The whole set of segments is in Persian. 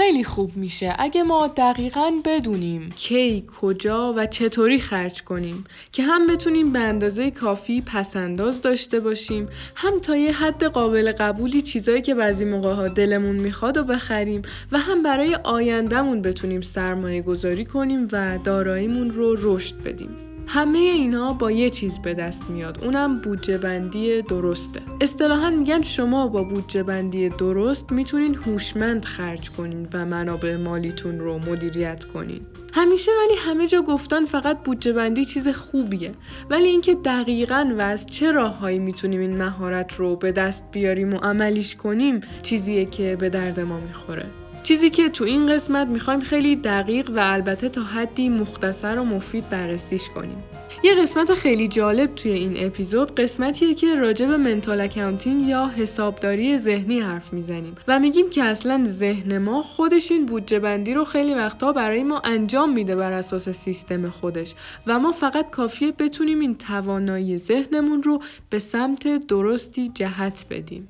خیلی خوب میشه. اگه ما دقیقا بدونیم کی کجا و چطوری خرج کنیم که هم بتونیم به اندازه کافی پسنداز داشته باشیم هم تا یه حد قابل قبولی چیزایی که بعضی موقع ها دلمون می‌خواد و بخریم و هم برای آیندهمون بتونیم سرمایه گذاری کنیم و داراییمون رو رشد بدیم. همه اینا با یه چیز به دست میاد. اونم بودجه بندی درسته. اصطلاحا میگن شما با بودجه بندی درست می‌تونین هوشمند خرج کنین و منابع مالیتون رو مدیریت کنین. همیشه ولی همه جا گفتن فقط بودجه بندی چیز خوبیه. ولی اینکه دقیقا و از چه راههایی می‌تونیم این مهارت رو به دست بیاریم و عملیش کنیم چیزیه که به درد ما می‌خوره. چیزی که تو این قسمت می‌خوایم خیلی دقیق و البته تا حدی مختصر و مفید بررسیش کنیم. یه قسمت خیلی جالب توی این اپیزود قسمتیه که راجع به منتال اکاونتینگ یا حسابداری ذهنی حرف می‌زنیم و میگیم که اصلا ذهن ما خودش این بودجه بندی رو خیلی وقتا برای ما انجام میده بر اساس سیستم خودش و ما فقط کافیه بتونیم این توانایی ذهنمون رو به سمت درستی جهت بدیم.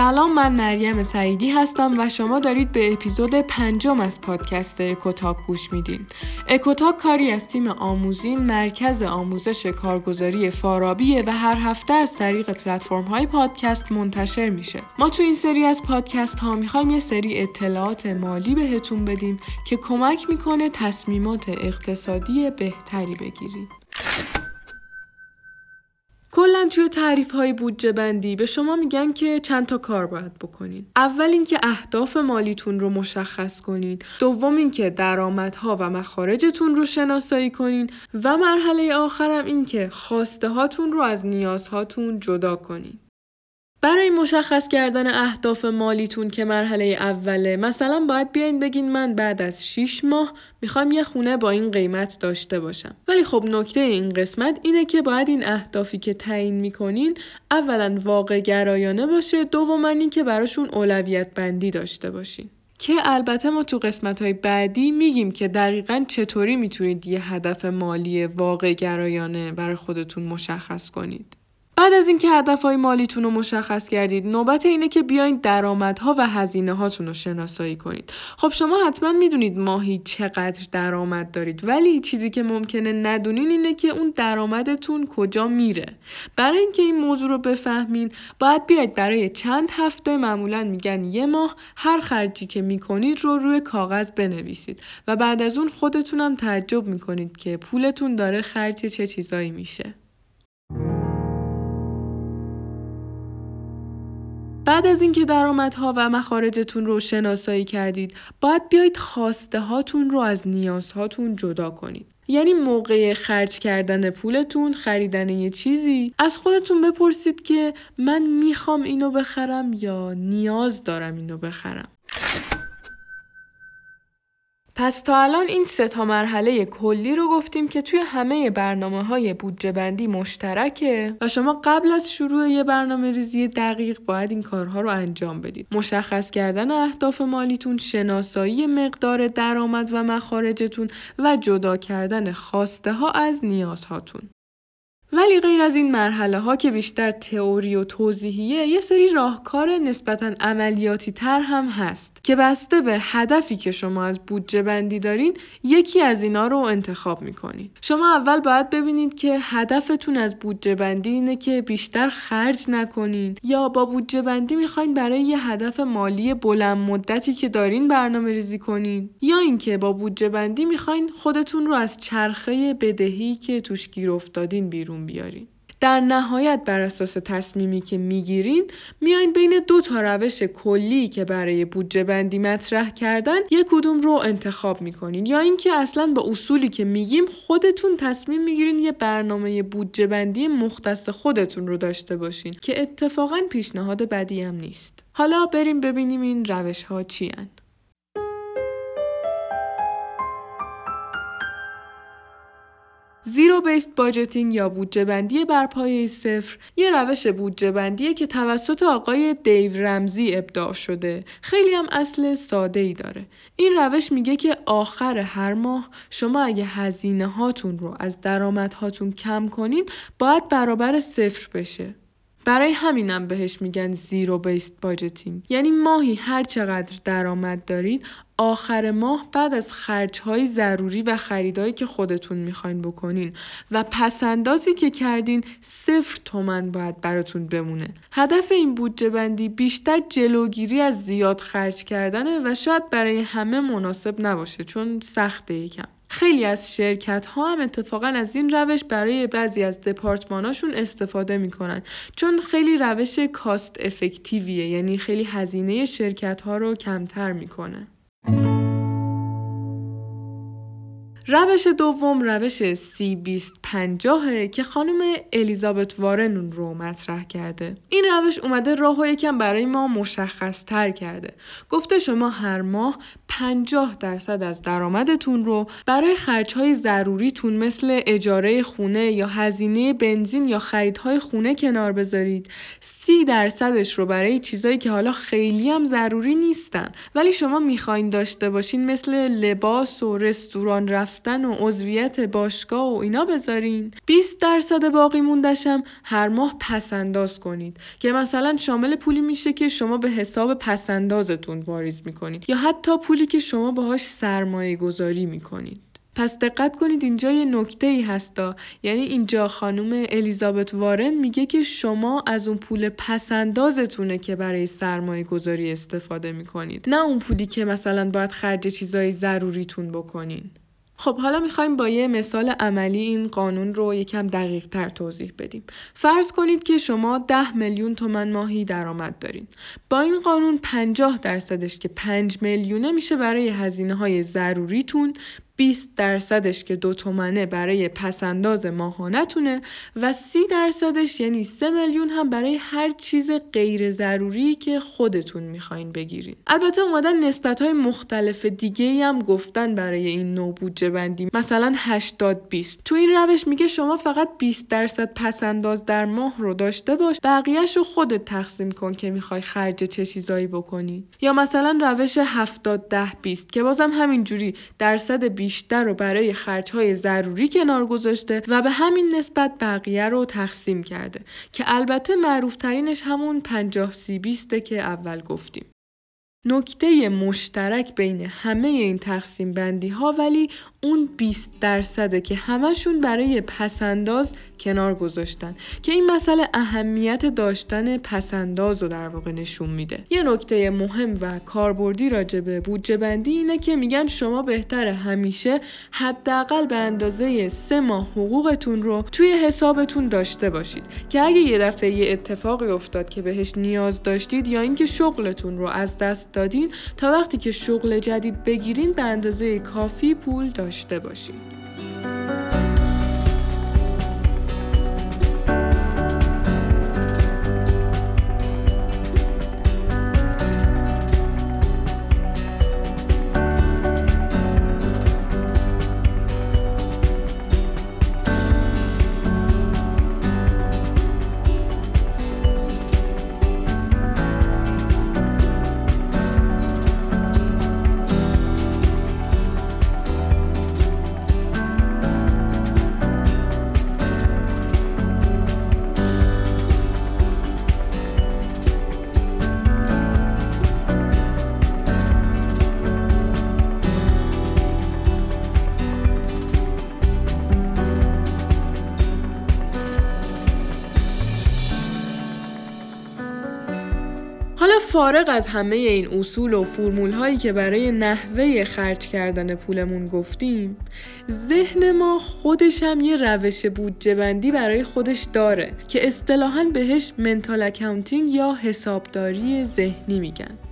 سلام من مریم سعیدی هستم و شما دارید به اپیزود پنجم از پادکست اکوتاک گوش میدین. اکوتاک کاری از تیم آموزین مرکز آموزش کارگزاری فارابیه و هر هفته از طریق پلتفرم های پادکست منتشر میشه. ما تو این سری از پادکست ها می‌خوایم یه سری اطلاعات مالی بهتون بدیم که کمک می‌کنه تصمیمات اقتصادی بهتری بگیرید. کلا توی تعریف های بودجه بندی به شما میگن که چند تا کار باید بکنین. اول اینکه اهداف مالیتون رو مشخص کنین. دوم اینکه درآمدها و مخارجتون رو شناسایی کنین و مرحله آخرم اینکه خواسته هاتون رو از نیازهاتون جدا کنین. برای مشخص کردن اهداف مالیتون که مرحله اوله مثلا باید بیاین بگین من بعد از 6 ماه می‌خوام یه خونه با این قیمت داشته باشم ولی خب نکته این قسمت اینه که باید این اهدافی که تعیین می‌کنین اولا واقع گرایانه باشه دوما اینکه براشون اولویت بندی داشته باشین که البته ما تو قسمت های بعدی میگیم که دقیقا چطوری می‌تونید یه هدف مالی واقع گرایانه برای خودتون مشخص کنید. بعد از اینکه هدفهای مالیتون رو مشخص کردید نوبت اینه که بیاین درآمدها و هزینه هاتون رو شناسایی کنید. خب شما حتما می‌دونید ماهی چقدر درآمد دارید ولی چیزی که ممکنه ندونین اینه که اون درآمدتون کجا میره. برای اینکه این موضوع رو بفهمین باید بیاید برای چند هفته معمولا میگن یه ماه هر خرجی که می‌کنید رو روی کاغذ بنویسید و بعد از اون خودتونم تعجب می‌کنید که پولتون داره خرج چه چیزایی میشه. بعد از اینکه درآمدها و مخارجتون رو شناسایی کردید باید بیایید خواسته هاتون رو از نیازهاتون جدا کنید. یعنی موقع خرج کردن پولتون خریدن یه چیزی از خودتون بپرسید که من می‌خوام اینو بخرم یا نیاز دارم اینو بخرم. پس تا الان این سه تا مرحله کلی رو گفتیم که توی همه برنامه های بودجه بندی مشترکه و شما قبل از شروع یه برنامه ریزی دقیق باید این کارها رو انجام بدید. مشخص کردن اهداف مالیتون، شناسایی مقدار درآمد و مخارجتون و جدا کردن خواسته ها از نیازهاتون. ولی غیر از این مرحله ها که بیشتر تئوری و توضیحیه یه سری راهکار نسبتا عملیاتی تر هم هست که بسته به هدفی که شما از بودجه بندی دارین یکی از اینا رو انتخاب می‌کنید شما اول باید ببینید که هدفتون از بودجه بندی اینه که بیشتر خرج نکنین یا با بودجه بندی می‌خواین برای یه هدف مالی بلند مدتی که دارین برنامه ریزی کنین. یا اینکه با بودجه بندی می‌خواین خودتون رو از چرخه بدهی که توش گیر افتادین بیرون بیارین. در نهایت بر اساس تصمیمی که می‌گیرین میاین بین دو تا روش کلی که برای بودجه بندی مطرح کردن یک کدوم رو انتخاب می‌کنین. یا اینکه اصلا با اصولی که میگیم خودتون تصمیم می‌گیرین یه برنامه بودجه بندی مختص خودتون رو داشته باشین که اتفاقا پیشنهاد بدی هم نیست. حالا بریم ببینیم این روش ها چی هن. zero based budgeting یا بودجه بندی بر پایه صفر یه روش بودجه بندیه که توسط آقای دیو رمزی ابداع شده. خیلی هم اصل ساده ای داره. این روش میگه که آخر هر ماه شما اگه هزینه هاتون رو از درآمد هاتون کم کنین باید برابر صفر بشه. برای همینم بهش میگن zero based budgeting یعنی ماهی هر چقدر درآمد دارید آخر ماه بعد از خرجهای ضروری و خریدهایی که خودتون می‌خواین بکنین و پسندازی که کردین صفر تومن باید براتون بمونه. هدف این بودجه بندی بیشتر جلوگیری از زیاد خرج کردنه و شاید برای همه مناسب نباشه چون سخته یکم. خیلی از شرکت ها هم اتفاقا از این روش برای بعضی از دپارتماناشون استفاده می‌کنن چون خیلی روش کاست افکتیویه یعنی خیلی هزینه شرکت ها رو کمتر می‌کنه. روش دوم روش سی بیست پنجاهه که خانم الیزابت وارن رو مطرح کرده. این روش اومده راه و یکم برای ما مشخص تر کرده. گفته شما هر ماه 50 درصد از درآمدتون رو برای خرجهای ضروریتون مثل اجاره خونه یا هزینه بنزین یا خریدهای خونه کنار بذارید. 30 درصدش رو برای چیزایی که حالا خیلی هم ضروری نیستن ولی شما می‌خواین داشته باشین مثل لباس و رستوران رفتن و عضویت باشگاه و اینا بذارین. 20 درصد باقی موندشم هر ماه پسنداز کنید. که مثلا شامل پولی میشه که شما به حساب پسندازتون واریز می‌کنید. یا حتی پولی که شما باهاش سرمایه گذاری می‌کنید. پس دقت کنید اینجا یه نکته ای هستا یعنی اینجا خانم الیزابت وارن میگه که شما از اون پول پسندازتونه که برای سرمایه گذاری استفاده می‌کنید. نه اون پولی که مثلا باید خرج چیزای ضروریتون بکنین. خب حالا می‌خوایم با یه مثال عملی این قانون رو یکم دقیق تر توضیح بدیم. فرض کنید که شما 10 میلیون تومن ماهی درآمد دارین. با این قانون 50 درصدش که 5 میلیونه میشه برای هزینه های ضروریتون 20 درصدش که دو تومنه برای پسنداز ماهانتونه و 30 درصدش یعنی 3 میلیون هم برای هر چیز غیر ضروری که خودتون می‌خواین بگیرین. البته اومدن نسبت های مختلف دیگه هم گفتن برای این نوع بودجه بندی مثلا 80 20 تو این روش میگه شما فقط 20 درصد پسنداز در ماه رو داشته باش بقیهش رو خودت تقسیم کن که می‌خوای خرج چه چیزایی بکنی یا مثلا روش 70 10 20 که بازم همینجوری درصد بیشتر رو برای خرجهای ضروری کنار گذاشته و به همین نسبت بقیه رو تقسیم کرده که البته معروفترینش همون 50 سی 20 که اول گفتیم. نکته مشترک بین همه این تقسیم بندی ها ولی اون 20 درصده که همشون برای پسنداز کنار گذاشتن که این مسئله اهمیت داشتن پسنداز رو در واقع نشون میده. یه نکته مهم و کاربردی راجع به بودجه بندی اینه که میگن شما بهتر همیشه حداقل به اندازه سه ماه حقوقتون رو توی حسابتون داشته باشید که اگه یه دفعه یه اتفاقی افتاد که بهش نیاز داشتید یا اینکه شغلتون رو از دست دادین تا وقتی که شغل جدید بگیرین به اندازه کافی پول داشته باشید فارغ از همه این اصول و فرمول هایی که برای نحوه خرج کردن پولمون گفتیم ذهن ما خودش هم یه روش بودجه بندی برای خودش داره که اصطلاحا بهش mental accounting یا حسابداری ذهنی میگن.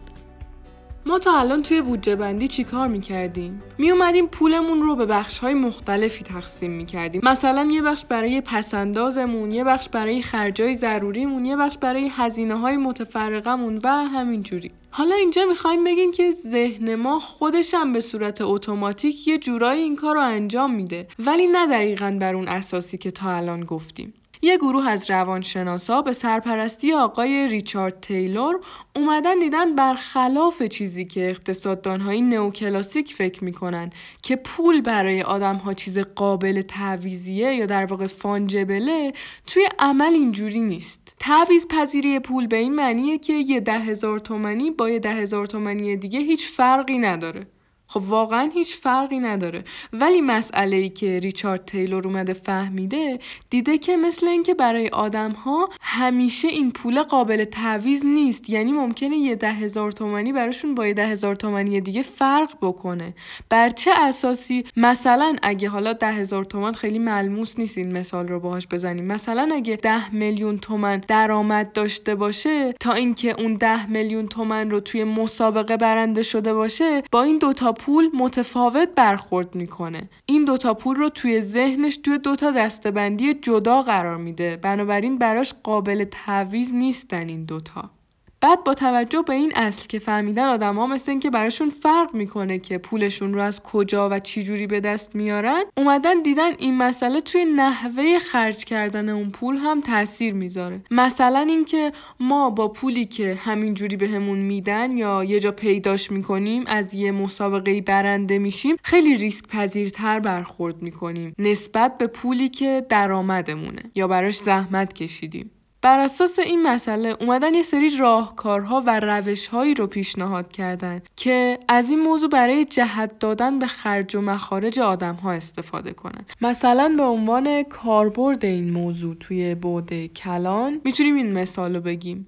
ما تا الان توی بودجه بندی چیکار می‌کردیم؟ می اومدیم پولمون رو به بخش های مختلفی تقسیم می‌کردیم. مثلا یه بخش برای پس‌اندازمون یه بخش برای خرجای ضروریمون یه بخش برای هزینه های متفرقمون و همینجوری. حالا اینجا می‌خوایم بگیم که ذهن ما خودش هم به صورت اتوماتیک یه جورایی این کار رو انجام میده. ولی نه دقیقا بر اون اساسی که تا الان گفتیم. یه گروه از روانشناسا به سرپرستی آقای ریچارد تیلور اومدن دیدن برخلاف چیزی که اقتصاددانهای نوکلاسیک فکر می‌کنن که پول برای آدمها چیز قابل تعویزیه یا در واقع فانجبله توی عمل اینجوری نیست. تعویز پذیری پول به این معنیه که یه ده هزار تومنی با یه ده هزار تومنی دیگه هیچ فرقی نداره. خب واقعا هیچ فرقی نداره. ولی مسئله ای که ریچارد تیلور اومده فهمیده دیده که مثل اینکه برای آدم ها همیشه این پول قابل تعویز نیست. یعنی ممکنه یه ده هزار تومنی براشون با یه ده هزار تومنی دیگه فرق بکنه. بر چه اساسی؟ مثلا اگه حالا ده هزار تومن خیلی ملموس نیست این مثال رو باهاش بزنیم. مثلا اگه ده میلیون تومن درآمد داشته باشه تا اینکه اون ده میلیون تومن رو توی مسابقه برنده شده باشه با این دوتا پول متفاوت برخورد می‌کنه. این دوتا پول رو توی ذهنش توی دوتا دستبندی جدا قرار میده. بنابراین براش قابل تعویز نیستن این دوتا. بعد با توجه به این اصل که فهمیدن آدما مثل اینکه براشون فرق می‌کنه که پولشون رو از کجا و چی جوری به دست میارن اومدن دیدن این مسئله توی نحوه خرج کردن اون پول هم تاثیر می‌ذاره. مثلا اینکه ما با پولی که همینجوری بهمون میدن یا یه جا پیداش می‌کنیم از یه مسابقه برنده میشیم خیلی ریسک پذیرتر برخورد می‌کنیم نسبت به پولی که درآمدمونه یا براش زحمت کشیدیم. بر اساس این مسئله اومدن یه سری راهکارها و روشهایی رو پیشنهاد کردن که از این موضوع برای جهت دادن به خرج و مخارج آدم ها استفاده کنن. مثلا به عنوان کاربرد این موضوع توی بعد کلان می‌تونیم این مثال رو بگیم.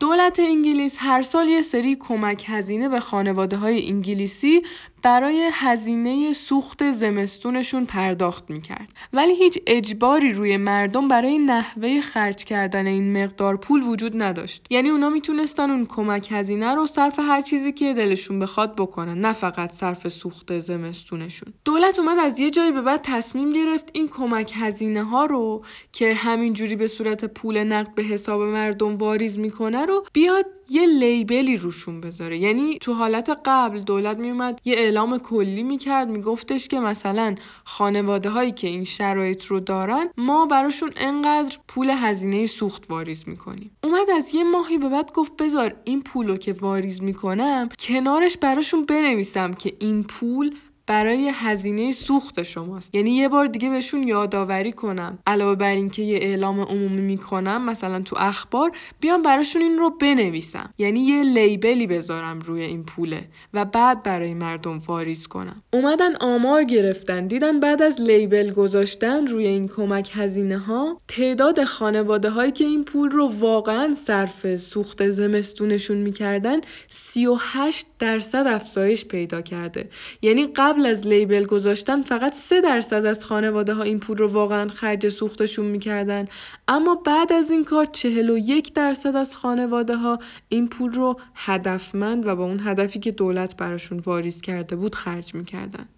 دولت انگلیس هر سال یه سری کمک هزینه به خانواده های انگلیسی برای هزینه سوخت زمستونشون پرداخت می‌کرد. ولی هیچ اجباری روی مردم برای نحوه خرج کردن این مقدار پول وجود نداشت. یعنی اونا می‌تونستن اون کمک هزینه رو صرف هر چیزی که دلشون بخواد بکنن نه فقط صرف سوخت زمستونشون. دولت اومد از یه جایی به بعد تصمیم گرفت این کمک هزینه ها رو که همینجوری به صورت پول نقد به حساب مردم واریز می‌کنه رو بیاد یه لیبلی روشون بذاره. یعنی تو حالت قبل دولت میومد یه اعلام کلی می‌کرد میگفتش که مثلا خانواده هایی که این شرایط رو دارن ما براشون انقدر پول هزینه سوخت واریز می‌کنیم. اومد از یه ماهی به بعد گفت بذار این پولو که واریز می‌کنم کنارش براشون بنویسم که این پول برای هزینه سوخت شماست. یعنی یه بار دیگه بهشون یادآوری کنم. علاوه بر اینکه یه اعلام عمومی می‌کنم مثلا تو اخبار بیام براشون این رو بنویسم. یعنی یه لیبلی بذارم روی این پوله و بعد برای مردم واریز کنم. اومدن آمار گرفتن دیدن بعد از لیبل گذاشتن روی این کمک هزینه ها تعداد خانواده هایی که این پول رو واقعا صرف سوخت زمستونشون می‌کردن 38 درصد افزایش پیدا کرده. یعنی قبل قبل از label گذاشتن فقط 3 درصد از خانواده ها این پول رو واقعا خرج سوختشون می‌کردن. اما بعد از این کار 41 درصد از خانواده ها این پول رو هدفمند و با اون هدفی که دولت براشون واریز کرده بود خرج می‌کردن.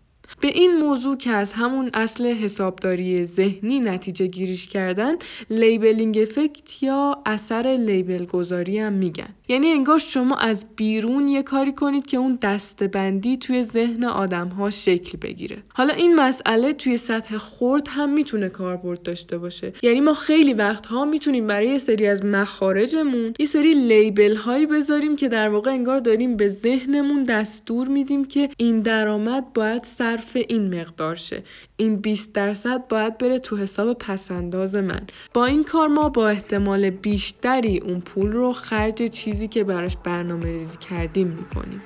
به این موضوع که از همون اصل حسابداری ذهنی نتیجه گیریش کردن labeling effect یا اثر label گذاری هم میگن. یعنی انگار شما از بیرون یه کاری کنید که اون دسته‌بندی توی ذهن آدم ها شکل بگیره. حالا این مسئله توی سطح خرد هم می‌تونه کاربرد داشته باشه. یعنی ما خیلی وقتها می‌تونیم برای یه سری از مخارجمون یه سری لیبل هایی بذاریم که در واقع انگار داریم به ذهنمون دستور میدیم که این درآمد باید صرف این مقدار شه. این 20 درصد باید بره تو حساب پسنداز من. با این کار ما با احتمال بیشتری اون پول رو خرج چیزی که براش برنامه ریزی کردیم می‌کنیم.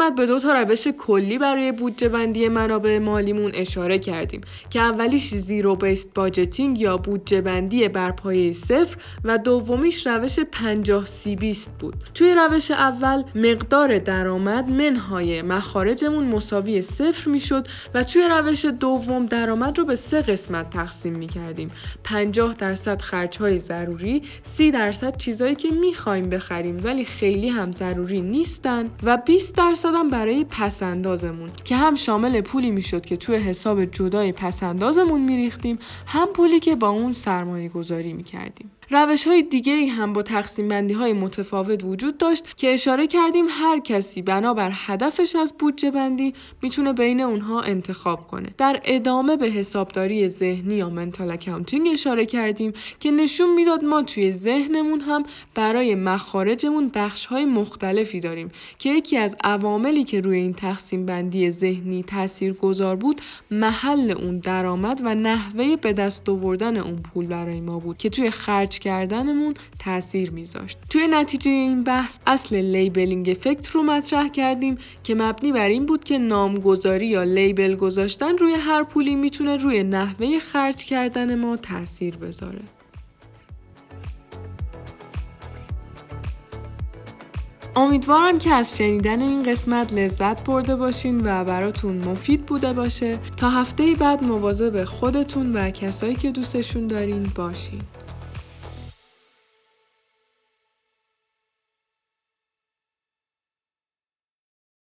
قسمت به دو تا روش کلی برای بودجه بندی منابع مالیمون اشاره کردیم که اولیش زیرو بیست باجتینگ یا بودجه بندی بر پایه صفر و دومیش روش 50 سی 20 بود. توی روش اول مقدار درآمد منهای مخارجمون مساوی صفر می‌شد و توی روش دوم درآمد رو به سه قسمت تقسیم می کردیم. 50 درصد خرج های ضروری، 30 درصد چیزایی که می‌خوایم بخریم ولی خیلی هم ضروری نیستن و 20 درصد هم برای پسندازمون که هم شامل پولی می‌شد که توی حساب جدای پسندازمون میریختیم هم پولی که با اون سرمایه گذاری می‌کردیم. روش های دیگه هم با تقسیم بندی های متفاوت وجود داشت که اشاره کردیم هر کسی بنابر هدفش از بودجه بندی می‌تونه بین اونها انتخاب کنه. در ادامه به حسابداری ذهنی یا منتال اکاونتینگ اشاره کردیم که نشون می‌داد ما توی ذهنمون هم برای مخارجمون بخش های مختلفی داریم که یکی از عواملی که روی این تقسیم بندی ذهنی تأثیر گذار بود محل اون درآمد و نحوه به دست آوردن اون پول برای ما بود که توی خرج کردنمون تاثیر میذاشت. توی نتیجه این بحث اصل labeling effect رو مطرح کردیم که مبنی بر این بود که نامگذاری یا label گذاشتن روی هر پولی می‌تونه روی نحوه خرج کردن ما تاثیر بذاره. امیدوارم که از شنیدن این قسمت لذت برده باشین و براتون مفید بوده باشه. تا هفته بعد مواظب خودتون و کسایی که دوستشون دارین باشین.